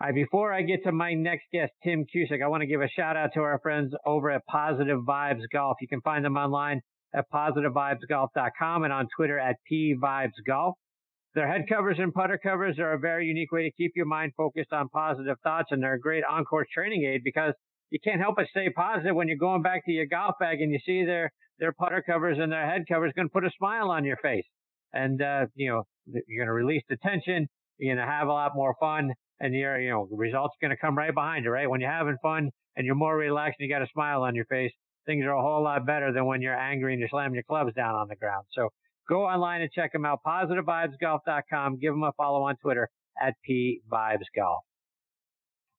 All right, before I get to my next guest, Tim Cusick, I want to give a shout out to our friends over at Positive Vibes Golf. You can find them online at positivevibesgolf.com and on Twitter at pvibesgolf. Their head covers and putter covers are a very unique way to keep your mind focused on positive thoughts, and they're a great on-course training aid because you can't help but stay positive when you're going back to your golf bag and you see their their putter covers and their head covers going to put a smile on your face, and uh, you know you're going to release the tension, you're going to have a lot more fun, and your you know results are going to come right behind you, right? When you're having fun and you're more relaxed and you got a smile on your face, things are a whole lot better than when you're angry and you're slamming your clubs down on the ground. So go online and check them out. PositiveVibesGolf.com. Give them a follow on Twitter at PVibesGolf.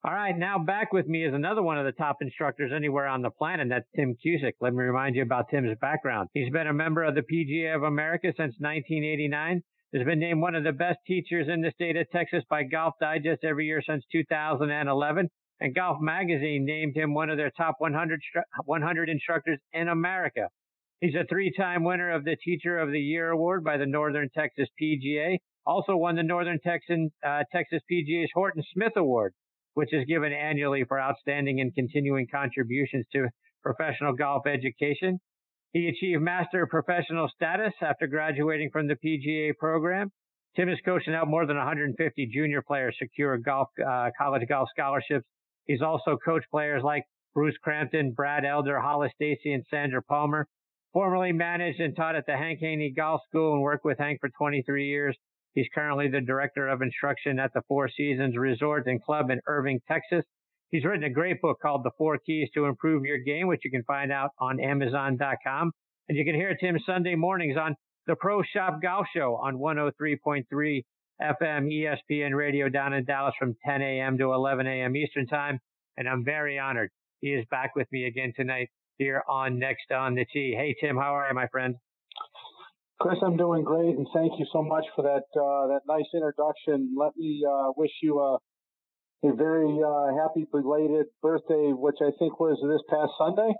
All right, now back with me is another one of the top instructors anywhere on the planet. And that's Tim Cusick. Let me remind you about Tim's background. He's been a member of the PGA of America since 1989 has been named one of the best teachers in the state of Texas by Golf Digest every year since 2011. And Golf Magazine named him one of their top 100, 100 instructors in America. He's a three-time winner of the Teacher of the Year award by the Northern Texas PGA. Also won the Northern Texan, uh, Texas PGA's Horton Smith Award, which is given annually for outstanding and continuing contributions to professional golf education. He achieved master professional status after graduating from the PGA program. Tim coached and helped more than 150 junior players secure golf, uh, college golf scholarships. He's also coached players like Bruce Crampton, Brad Elder, Hollis Stacy, and Sandra Palmer. Formerly managed and taught at the Hank Haney Golf School and worked with Hank for 23 years. He's currently the director of instruction at the Four Seasons Resort and Club in Irving, Texas. He's written a great book called The Four Keys to Improve Your Game, which you can find out on Amazon.com. And you can hear Tim Sunday mornings on the Pro Shop Golf Show on 103.3 FM ESPN radio down in Dallas from 10 a.m. to 11 a.m. Eastern time. And I'm very honored. He is back with me again tonight here on Next on the Tee. Hey, Tim, how are you, my friend? Chris, I'm doing great, and thank you so much for that uh, that nice introduction. Let me uh, wish you a a very uh, happy belated birthday, which I think was this past Sunday.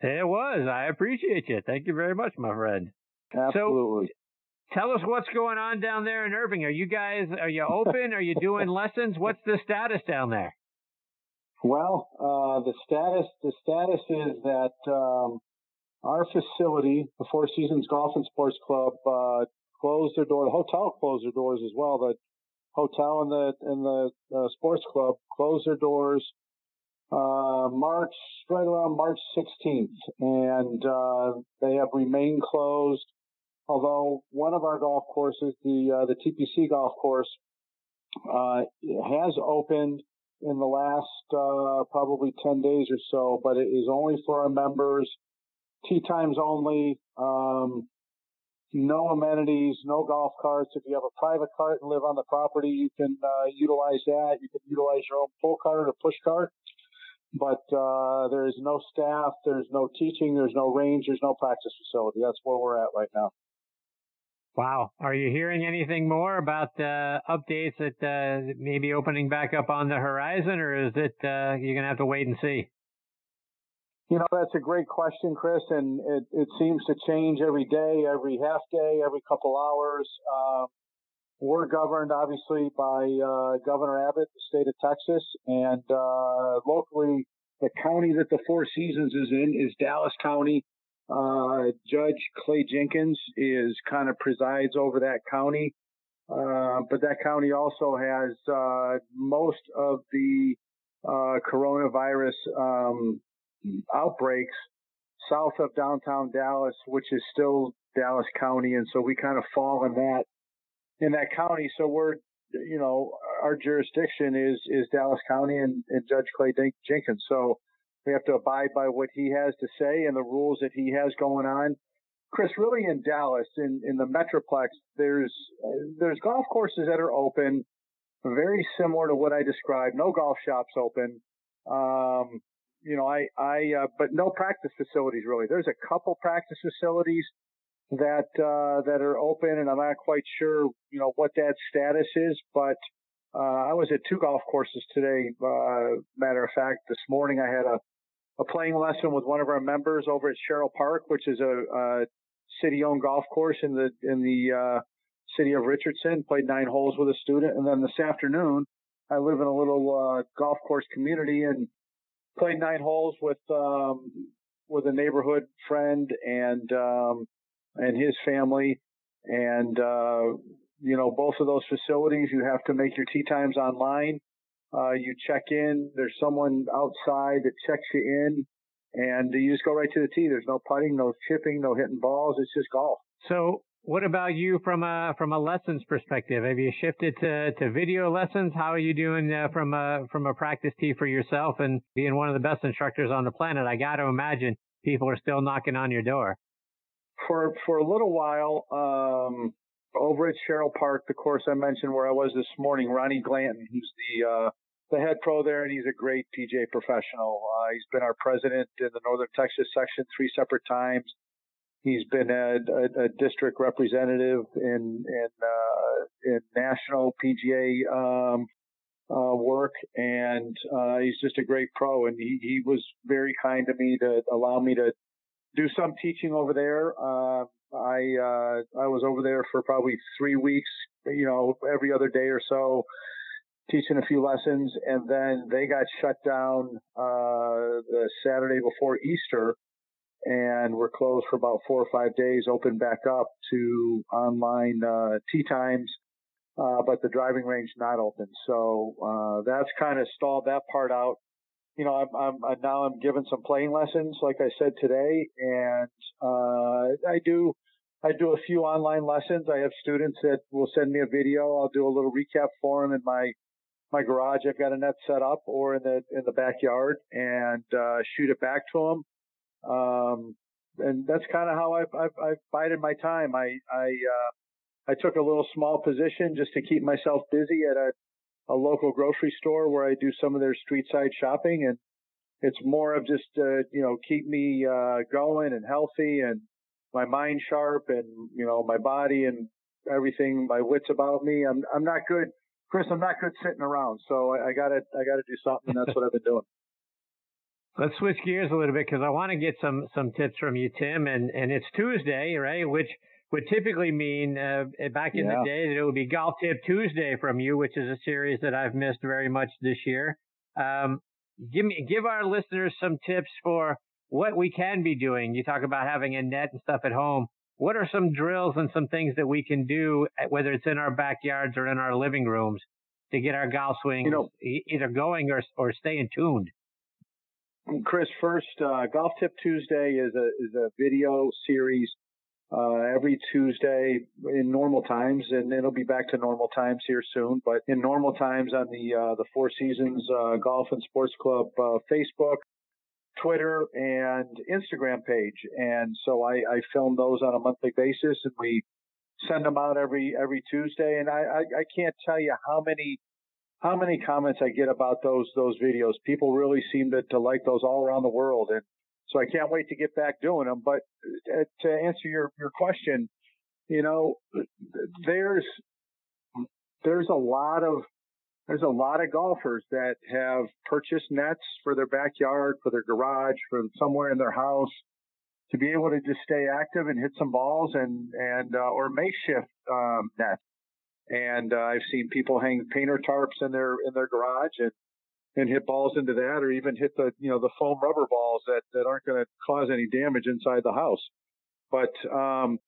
It was. I appreciate you. Thank you very much, my friend. Absolutely. So, tell us what's going on down there in Irving. Are you guys are you open? are you doing lessons? What's the status down there? Well, uh, the status the status is that um, our facility, the Four Seasons Golf and Sports Club, uh, closed their door. The hotel closed their doors as well. The hotel and the and the uh, sports club closed their doors uh, March right around March 16th, and uh, they have remained closed. Although one of our golf courses, the uh, the TPC golf course, uh, has opened in the last uh, probably 10 days or so, but it is only for our members, tee times only. Um, no amenities, no golf carts. If you have a private cart and live on the property, you can uh, utilize that. You can utilize your own pull cart or push cart. But uh, there is no staff, there's no teaching, there's no range, there's no practice facility. That's where we're at right now. Wow. Are you hearing anything more about uh, updates that uh, opening back up on the horizon, or is it uh, you're going to have to wait and see? You know, that's a great question, Chris, and it, it seems to change every day, every half day, every couple hours. Uh, we're governed obviously by uh, Governor Abbott, the state of Texas, and uh, locally, the county that the Four Seasons is in is Dallas County. Uh, Judge Clay Jenkins is kind of presides over that county. uh, but that county also has uh, most of the uh, coronavirus um, outbreaks south of downtown Dallas, which is still Dallas County, and so we kind of fall in that in that county. So we're you know our jurisdiction is is Dallas County and, and Judge Clay Jenkins. So we have to abide by what he has to say and the rules that he has going on. Chris, really in Dallas, in, in the Metroplex, there's there's golf courses that are open, very similar to what I described. No golf shops open. Um, you know, I, I, uh, but no practice facilities really. There's a couple practice facilities that, uh, that are open and I'm not quite sure, you know, what that status is, but, uh, I was at two golf courses today. Uh, matter of fact, this morning I had a, a playing lesson with one of our members over at Sherrill Park, which is a, a city-owned golf course in the in the uh, city of Richardson. Played nine holes with a student, and then this afternoon, I live in a little uh, golf course community and played nine holes with um, with a neighborhood friend and um, and his family. And uh, you know, both of those facilities, you have to make your tee times online. Uh, you check in. There's someone outside that checks you in and you just go right to the tee. There's no putting, no chipping, no hitting balls. It's just golf. So, what about you from a from a lessons perspective? Have you shifted to, to video lessons? How are you doing uh, from a from a practice tee for yourself and being one of the best instructors on the planet? I got to imagine people are still knocking on your door. For for a little while, um, over at Sherrill Park, the course I mentioned where I was this morning, Ronnie Glanton, who's the uh, the head pro there, and he's a great PGA professional. Uh, he's been our president in the Northern Texas section three separate times. He's been a, a, a district representative in in, uh, in national PGA um, uh, work, and uh, he's just a great pro. And he, he was very kind to me to allow me to do some teaching over there. Uh, I uh, I was over there for probably three weeks, you know, every other day or so teaching a few lessons, and then they got shut down uh, the Saturday before Easter, and we're closed for about four or five days. open back up to online uh, tee times, uh, but the driving range not open. So uh, that's kind of stalled that part out. You know, I'm, I'm, I'm now I'm giving some playing lessons, like I said today, and uh, I do. I do a few online lessons. I have students that will send me a video. I'll do a little recap for them in my my garage. I've got a net set up or in the in the backyard and uh, shoot it back to them. Um, and that's kind of how I've, I've, I've bided my time. I I uh, I took a little small position just to keep myself busy at a a local grocery store where I do some of their street side shopping, and it's more of just uh, you know keep me uh, going and healthy and my mind sharp and you know my body and everything, my wits about me. I'm I'm not good Chris, I'm not good sitting around, so I, I gotta I gotta do something. That's what I've been doing. Let's switch gears a little bit because I want to get some some tips from you, Tim. And and it's Tuesday, right? Which would typically mean uh, back in yeah. the day that it would be Golf Tip Tuesday from you, which is a series that I've missed very much this year. Um, give me give our listeners some tips for what we can be doing. You talk about having a net and stuff at home what are some drills and some things that we can do, whether it's in our backyards or in our living rooms, to get our golf swings you know, either going or or staying tuned? Chris, first, uh, Golf Tip Tuesday is a is a video series uh, every Tuesday in normal times, and it'll be back to normal times here soon. But in normal times on the uh, the Four Seasons uh, Golf and Sports Club uh, Facebook, Twitter and Instagram page. And so I, I film those on a monthly basis and we send them out every, every Tuesday. And I, I, I can't tell you how many, how many comments I get about those, those videos. People really seem to, to like those all around the world. And so I can't wait to get back doing them. But uh, to answer your, your question, you know, there's, there's a lot of there's a lot of golfers that have purchased nets for their backyard, for their garage, for somewhere in their house to be able to just stay active and hit some balls and, and, uh, or makeshift, um, nets. And, uh, I've seen people hang painter tarps in their, in their garage and, and hit balls into that or even hit the, you know, the foam rubber balls that, that aren't going to cause any damage inside the house. But, um,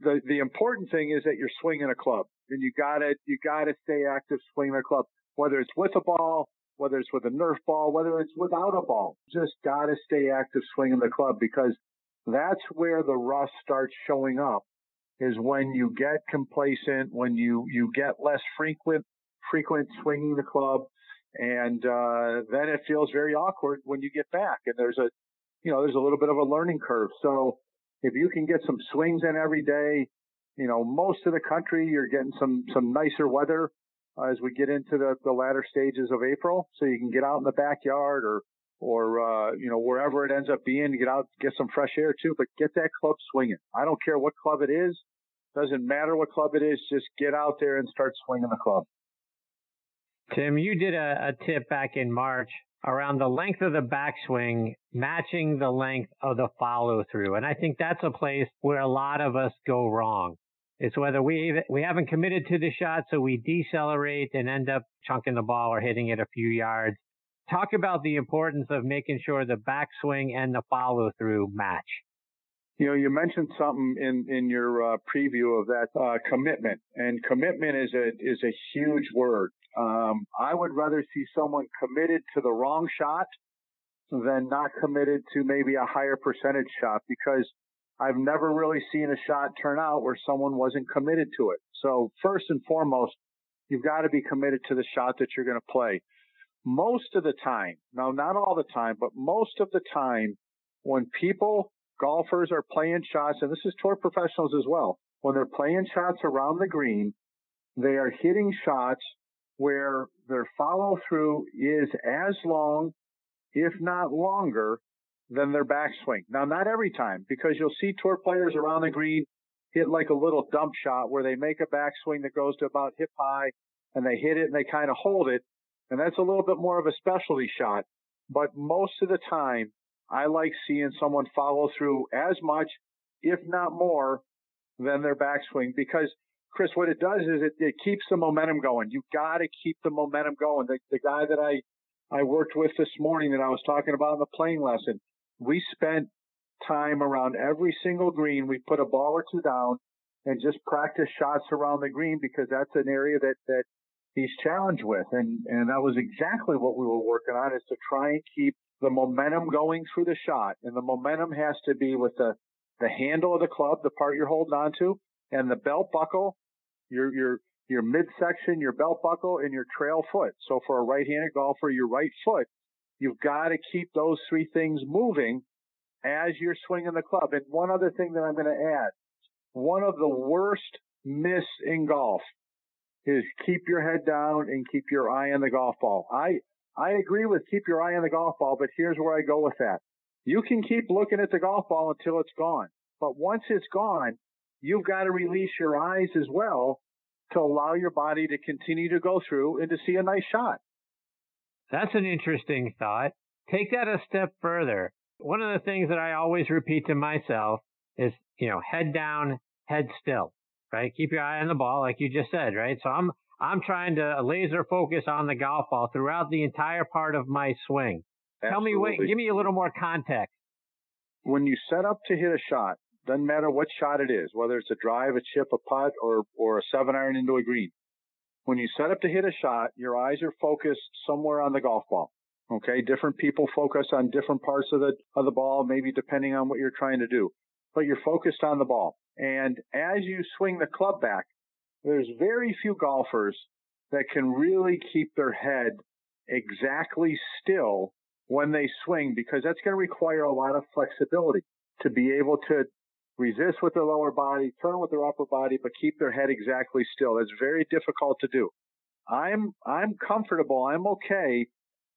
the, the important thing is that you're swinging a club and you gotta you gotta stay active swinging the club, whether it's with a ball, whether it's with a Nerf ball, whether it's without a ball. Just gotta stay active swinging the club because that's where the rust starts showing up. Is when you get complacent, when you you get less frequent frequent swinging the club, and uh, then it feels very awkward when you get back. And there's a you know there's a little bit of a learning curve. So if you can get some swings in every day, you know, most of the country, you're getting some, some nicer weather uh, as we get into the, the latter stages of April. So you can get out in the backyard or, or, uh, you know, wherever it ends up being, get out, get some fresh air too, but get that club swinging. I don't care what club it is. Doesn't matter what club it is. Just get out there and start swinging the club. Tim, you did a, a tip back in March around the length of the backswing matching the length of the follow through. And I think that's a place where a lot of us go wrong. It's whether we we haven't committed to the shot, so we decelerate and end up chunking the ball or hitting it a few yards. Talk about the importance of making sure the backswing and the follow through match. You know, you mentioned something in in your uh, preview of that uh, commitment, and commitment is a is a huge word. Um, I would rather see someone committed to the wrong shot than not committed to maybe a higher percentage shot because I've never really seen a shot turn out where someone wasn't committed to it. So first and foremost, you've got to be committed to the shot that you're going to play. Most of the time, now not all the time, but most of the time when people, golfers are playing shots, and this is tour professionals as well, when they're playing shots around the green, they are hitting shots where their follow through is as long, if not longer, than their backswing. Now, not every time, because you'll see tour players around the green hit like a little dump shot where they make a backswing that goes to about hip high and they hit it and they kind of hold it. And that's a little bit more of a specialty shot. But most of the time, I like seeing someone follow through as much, if not more, than their backswing because Chris, what it does is it, it keeps the momentum going. You've got to keep the momentum going. The, the guy that I, I worked with this morning that I was talking about in the playing lesson, we spent time around every single green. We put a ball or two down and just practice shots around the green because that's an area that, that he's challenged with. And, and that was exactly what we were working on is to try and keep the momentum going through the shot. And the momentum has to be with the, the handle of the club, the part you're holding on to, and the belt buckle, your, your, your midsection, your belt buckle, and your trail foot. So for a right-handed golfer, your right foot You've got to keep those three things moving as you're swinging the club. And one other thing that I'm going to add, one of the worst myths in golf is keep your head down and keep your eye on the golf ball. I, I agree with keep your eye on the golf ball, but here's where I go with that. You can keep looking at the golf ball until it's gone. But once it's gone, you've got to release your eyes as well to allow your body to continue to go through and to see a nice shot. That's an interesting thought. Take that a step further. One of the things that I always repeat to myself is, you know, head down, head still, right? Keep your eye on the ball, like you just said, right? So I'm, I'm trying to laser focus on the golf ball throughout the entire part of my swing. Absolutely. Tell me, wait, give me a little more context. When you set up to hit a shot, doesn't matter what shot it is, whether it's a drive, a chip, a putt, or, or a seven iron into a green when you set up to hit a shot, your eyes are focused somewhere on the golf ball. Okay. Different people focus on different parts of the, of the ball, maybe depending on what you're trying to do, but you're focused on the ball. And as you swing the club back, there's very few golfers that can really keep their head exactly still when they swing because that's going to require a lot of flexibility to be able to resist with their lower body, turn with their upper body, but keep their head exactly still. That's very difficult to do. I'm, I'm comfortable. I'm okay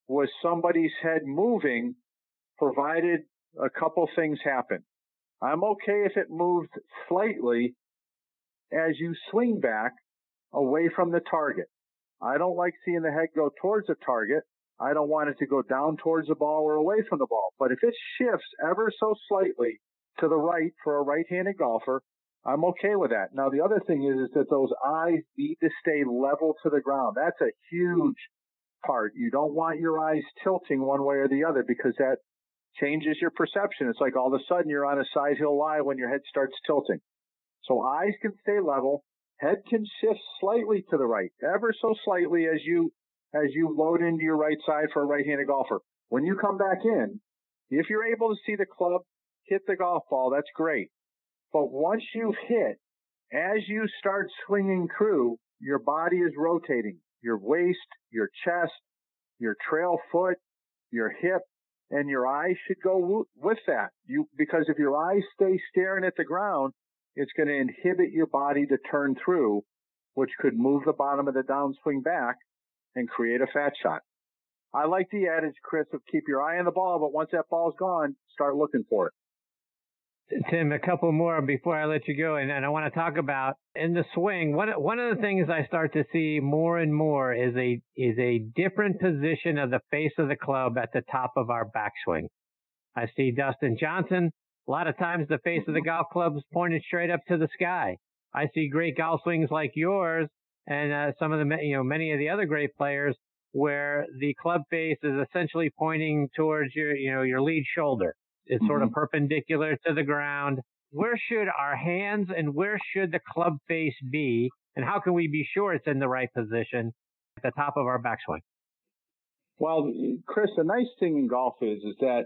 with somebody's head moving provided a couple things happen. I'm okay if it moves slightly as you swing back away from the target. I don't like seeing the head go towards the target. I don't want it to go down towards the ball or away from the ball. But if it shifts ever so slightly to the right for a right-handed golfer, I'm okay with that. Now, the other thing is, is that those eyes need to stay level to the ground. That's a huge part. You don't want your eyes tilting one way or the other because that changes your perception. It's like all of a sudden you're on a side hill lie when your head starts tilting. So eyes can stay level, head can shift slightly to the right, ever so slightly as you as you load into your right side for a right-handed golfer. When you come back in, if you're able to see the club hit the golf ball, that's great. But once you've hit, as you start swinging through, your body is rotating. Your waist, your chest, your trail foot, your hip, and your eyes should go with that. You because if your eyes stay staring at the ground, it's going to inhibit your body to turn through, which could move the bottom of the downswing back and create a fat shot. I like the adage, Chris, of keep your eye on the ball, but once that ball's gone, start looking for it. Tim, a couple more before I let you go, and, and I want to talk about in the swing. One one of the things I start to see more and more is a is a different position of the face of the club at the top of our backswing. I see Dustin Johnson. A lot of times, the face of the golf club is pointed straight up to the sky. I see great golf swings like yours, and uh, some of the you know many of the other great players where the club face is essentially pointing towards your, you know, your lead shoulder. It's mm-hmm. sort of mm-hmm. perpendicular to the ground. Where should our hands and where should the club face be? And how can we be sure it's in the right position at the top of our backswing? Well, Chris, the nice thing in golf is, is that,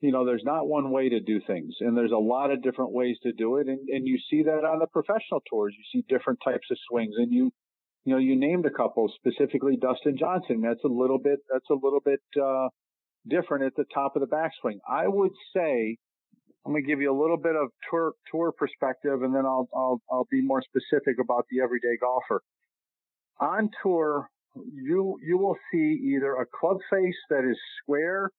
you know, there's not one way to do things and there's a lot of different ways to do it. And, and you see that on the professional tours. You see different types of swings and you, you know, you named a couple, specifically Dustin Johnson. That's a little bit, that's a little bit, uh, different at the top of the backswing. I would say, I'm going to give you a little bit of tour, tour perspective and then I'll, I'll, I'll be more specific about the everyday golfer. On tour, you, you will see either a club face that is square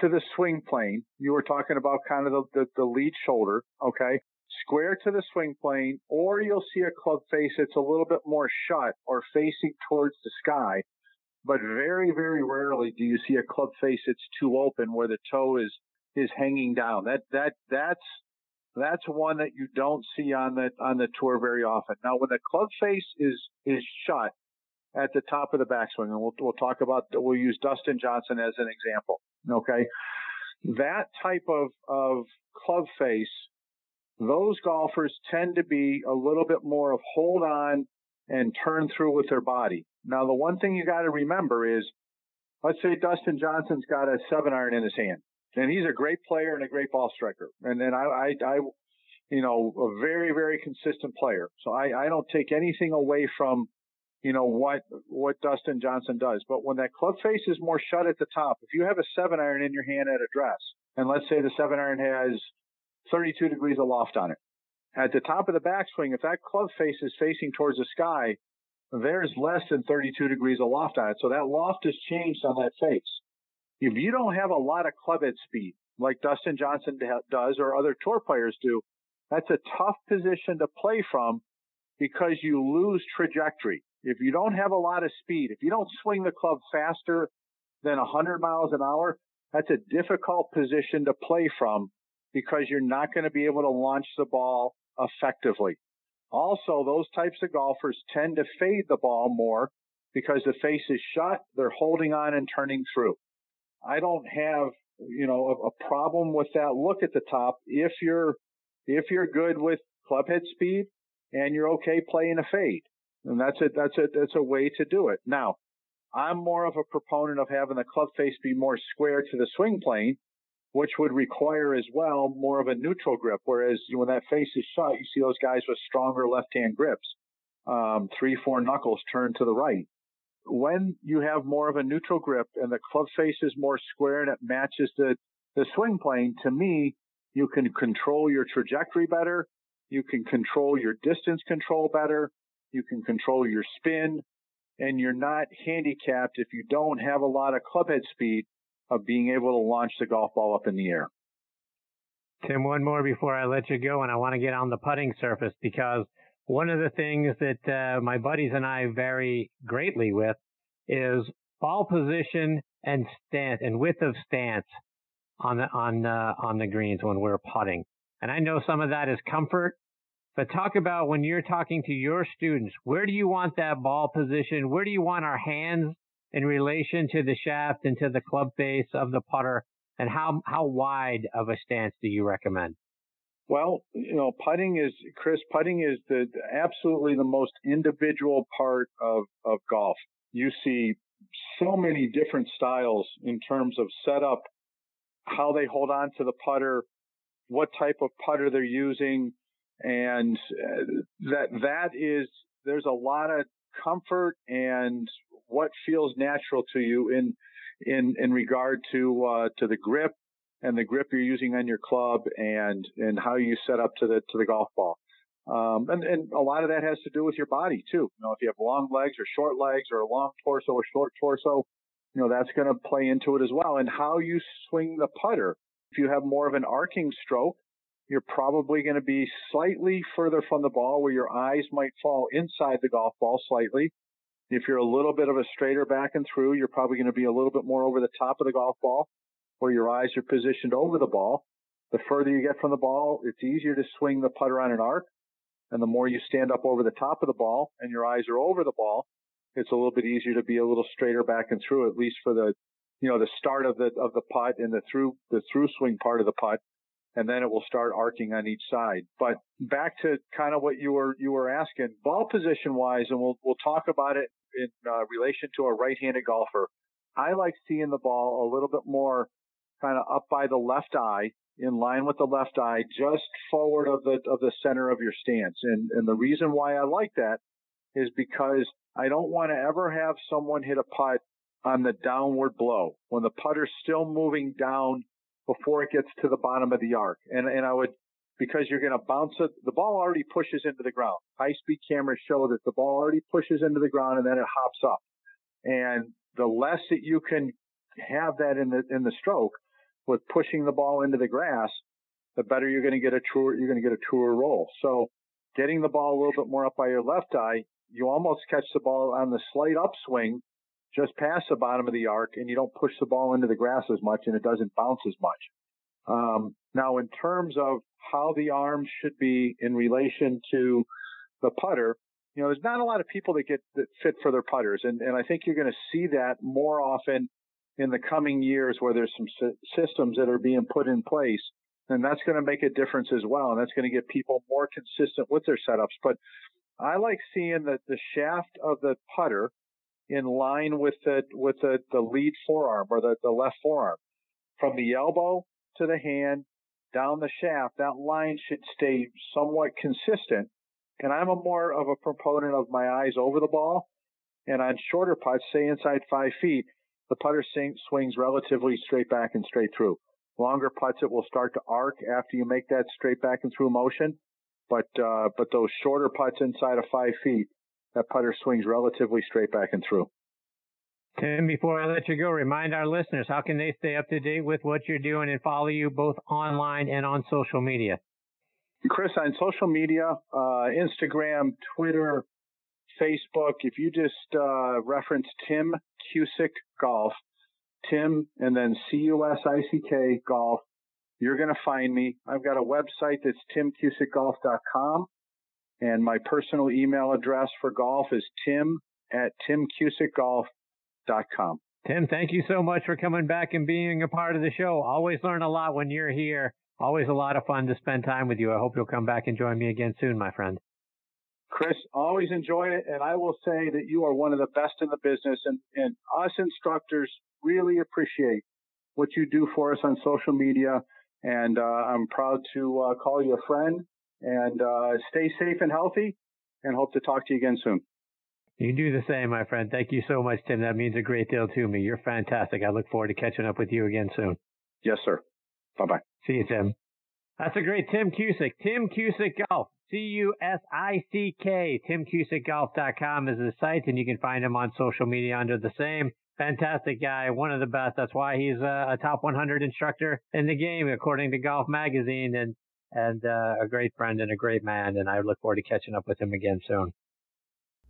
to the swing plane. You were talking about kind of the, the, the lead shoulder. Okay square to the swing plane, or you'll see a club face that's a little bit more shut or facing towards the sky. But very, very rarely do you see a club face that's too open where the toe is, is hanging down. That, that, that's, that's one that you don't see on the, on the tour very often. Now, when the club face is, is shut at the top of the backswing, and we'll, we'll talk about, we'll use Dustin Johnson as an example. Okay. That type of, of club face those golfers tend to be a little bit more of hold on and turn through with their body. Now, the one thing you got to remember is, let's say Dustin Johnson's got a seven iron in his hand, and he's a great player and a great ball striker, and then I, I, I you know, a very, very consistent player. So I, I don't take anything away from, you know, what what Dustin Johnson does. But when that club face is more shut at the top, if you have a seven iron in your hand at address, and let's say the seven iron has 32 degrees of loft on it. At the top of the backswing, if that club face is facing towards the sky, there's less than 32 degrees of loft on it. So that loft has changed on that face. If you don't have a lot of club head speed, like Dustin Johnson does or other tour players do, that's a tough position to play from because you lose trajectory. If you don't have a lot of speed, if you don't swing the club faster than 100 miles an hour, that's a difficult position to play from because you're not going to be able to launch the ball effectively. Also, those types of golfers tend to fade the ball more because the face is shut. They're holding on and turning through. I don't have, you know, a, a problem with that look at the top if you're, if you're good with club head speed and you're okay playing a fade. And that's it that's a, that's a way to do it. Now, I'm more of a proponent of having the club face be more square to the swing plane which would require as well more of a neutral grip. Whereas when that face is shut, you see those guys with stronger left hand grips, um, three, four knuckles turned to the right. When you have more of a neutral grip and the club face is more square and it matches the, the swing plane, to me, you can control your trajectory better. You can control your distance control better. You can control your spin and you're not handicapped if you don't have a lot of clubhead speed of being able to launch the golf ball up in the air. Tim, one more before I let you go, and I want to get on the putting surface because one of the things that uh, my buddies and I vary greatly with is ball position and stance and width of stance on the on uh, on the greens when we're putting. And I know some of that is comfort, but talk about when you're talking to your students, where do you want that ball position? Where do you want our hands in relation to the shaft and to the club face of the putter? And how, how wide of a stance do you recommend? Well, you know, putting is Chris. Putting is the absolutely the most individual part of of golf. You see so many different styles in terms of setup, how they hold on to the putter, what type of putter they're using, and uh, that that is there's a lot of comfort and what feels natural to you in in in regard to uh, to the grip and the grip you're using on your club and and how you set up to the to the golf ball. Um, and, and a lot of that has to do with your body too. You know, if you have long legs or short legs or a long torso or short torso, you know, that's going to play into it as well. And how you swing the putter. If you have more of an arcing stroke, you're probably going to be slightly further from the ball where your eyes might fall inside the golf ball slightly. If you're a little bit of a straighter back and through, you're probably going to be a little bit more over the top of the golf ball where your eyes are positioned over the ball. The further you get from the ball, it's easier to swing the putter on an arc. And the more you stand up over the top of the ball and your eyes are over the ball, it's a little bit easier to be a little straighter back and through, at least for the, you know, the start of the, of the putt and the through, the through swing part of the putt. And then it will start arcing on each side. But back to kind of what you were, you were asking ball position wise, and we'll, we'll talk about it in uh, relation to a right-handed golfer. I like seeing the ball a little bit more kind of up by the left eye in line with the left eye, just forward of the of the center of your stance. And and the reason why I like that is because I don't want to ever have someone hit a putt on the downward blow when the putter's still moving down before it gets to the bottom of the arc. And and I would because you're going to bounce it. The ball already pushes into the ground. High speed cameras show that the ball already pushes into the ground and then it hops up. And the less that you can have that in the in the stroke, with pushing the ball into the grass, the better you're going to get a truer, you're going to get a truer roll. So getting the ball a little bit more up by your left eye, you almost catch the ball on the slight upswing just past the bottom of the arc and you don't push the ball into the grass as much and it doesn't bounce as much. Um, now in terms of how the arm should be in relation to the putter, you know, there's not a lot of people that get that fit for their putters. And, and I think you're going to see that more often in the coming years where there's some systems that are being put in place. And that's going to make a difference as well. And that's going to get people more consistent with their setups. But I like seeing the, the shaft of the putter in line with the, with the, the lead forearm or the, the left forearm. From the elbow to the hand down the shaft, that line should stay somewhat consistent. And I'm a more of a proponent of my eyes over the ball. And on shorter putts, say inside five feet, the putter swings relatively straight back and straight through. Longer putts, it will start to arc after you make that straight back and through motion. But, uh, but those shorter putts inside of five feet, that putter swings relatively straight back and through. Tim, before I let you go, remind our listeners how can they stay up to date with what you're doing and follow you both online and on social media? Chris, on social media, uh, Instagram, Twitter, Facebook, if you just uh, reference Tim Cusick Golf, Tim and then C U S I C K Golf, you're going to find me. I've got a website that's timcusickgolf.com, and my personal email address for golf is tim at timcusickgolf.com. Tim, thank you so much for coming back and being a part of the show. Always learn a lot when you're here. Always a lot of fun to spend time with you. I hope you'll come back and join me again soon, my friend. Chris, always enjoy it. And I will say that you are one of the best in the business and, and us instructors really appreciate what you do for us on social media. And, uh, I'm proud to uh, call you a friend and, uh, stay safe and healthy and hope to talk to you again soon. You do the same, my friend. Thank you so much, Tim. That means a great deal to me. You're fantastic. I look forward to catching up with you again soon. Yes, sir. Bye bye. See you, Tim. That's a great Tim Cusick. Tim Cusick Golf. C-U-S-I-C-K. TimCusickGolf.com is the site, and you can find him on social media under the same. Fantastic guy, one of the best. That's why he's a, a top 100 instructor in the game, according to Golf Magazine, and and uh, a great friend and a great man. And I look forward to catching up with him again soon.